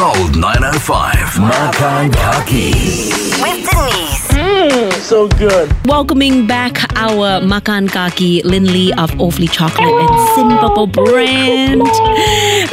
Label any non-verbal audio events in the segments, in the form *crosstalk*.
Gold 905. Makan Kaki. with Denise. Mm, so good. Welcoming back our Makan Kaki Lynn Lee of Awfully Chocolate and Sinpopo brand.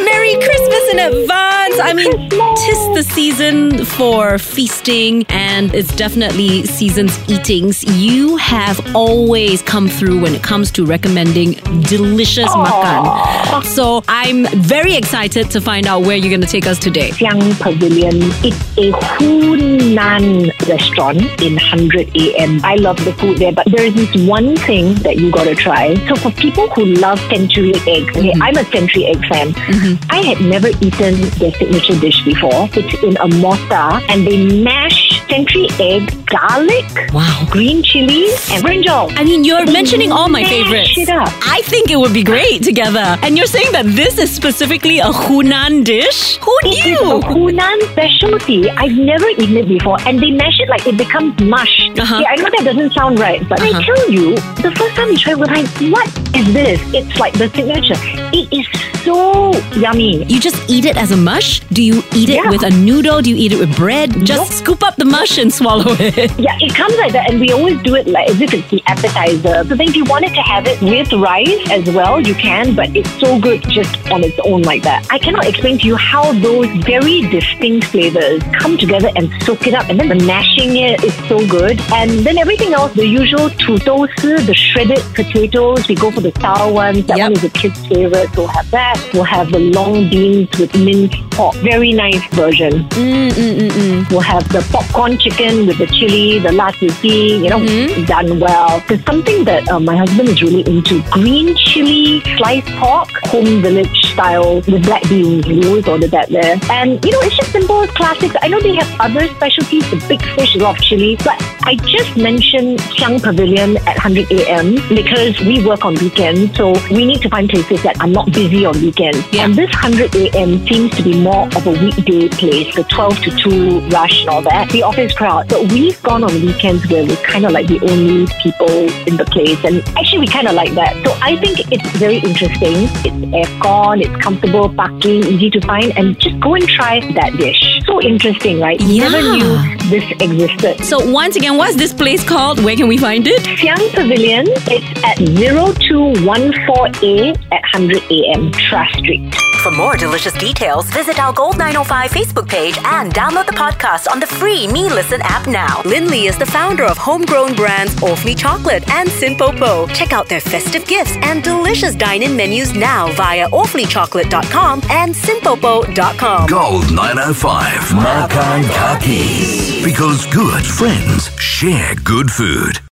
Merry Christmas in advance. I mean, tis the season for feasting and it's definitely season's eatings. You have always come through when it comes to recommending delicious makan. So I'm very excited to find out where you're going to take us today. Siang Pavilion. It's a Hunan restaurant in 100 AM. I love the food there, but there's this one thing that you gotta try. So for people who love century eggs, okay, mm-hmm. I'm a century egg fan. Mm-hmm. I had never eaten their signature dish before. It's in a mortar and they mash century egg, garlic, Wow. green chili, and brinjal. I mean, you're mentioning all my Mash favorites. it up. I think it would be great together. And you're saying that this is specifically a Hunan dish? Who It is knew? a Hunan specialty. I've never eaten it before, and they mash it like it becomes mush. Uh-huh. Yeah, I know that doesn't sound right, but Uh-huh. I tell you, the first time you try we're like, what is this. It's like the signature. It is so yummy. You just eat it as a mush? Do you eat it yeah. with a noodle? Do you eat it with bread? Just nope. scoop up the mush and swallow it. *laughs* Yeah, it comes like that, and we always do it like as if it's the appetizer. So then, if you wanted to have it with rice as well, you can. But it's so good just on its own like that. I cannot explain to you how those very distinct flavors come together and soak it up, and then the mashing it is so good. And then everything else, the usual tutosu, the shredded potatoes, we go for the sour ones. That Yep. one is a kid's favorite. We'll have that. We'll have the long beans with minced pork. Very nice version. Mm, mm, mm, we'll have the popcorn chicken with the chili, the la suji, you know, mm-hmm. done well. There's something that uh, my husband is really into. Green chili sliced pork, home village style with black beans. We always order that there. And, you know, it's just simple classics. I know they have other specialties, the big fish, a lot of chili, but I just mentioned Xiang Pavilion at 100 a.m. because we work on weekends, so we need to find places that are not busy on weekends. Yeah. And this 100 a.m. seems to be more of a weekday place, the 12 to 2 rush and all that, the office crowd. But we've gone on weekends where we're kind of like the only people in the place. And actually, we kind of like that. So I think it's very interesting. It's aircon, it's comfortable, parking, easy to find, and just go and try that dish. So interesting, right? You Never Yeah. knew this existed. So, once again, what's this place called? Where can we find it? Siang Pavilion, it's at 0214A at 100 AM, Tras Street. For more delicious details, visit our Gold 905 Facebook page and download the podcast on the free Me Listen app now. Lynn Lee is the founder of homegrown brands Awfully Chocolate and Sinpopo. Check out their festive gifts and delicious dine-in menus now via awfullychocolate.com and sinpopo.com. Gold 905. Makan Kaki. Because good friends share good food.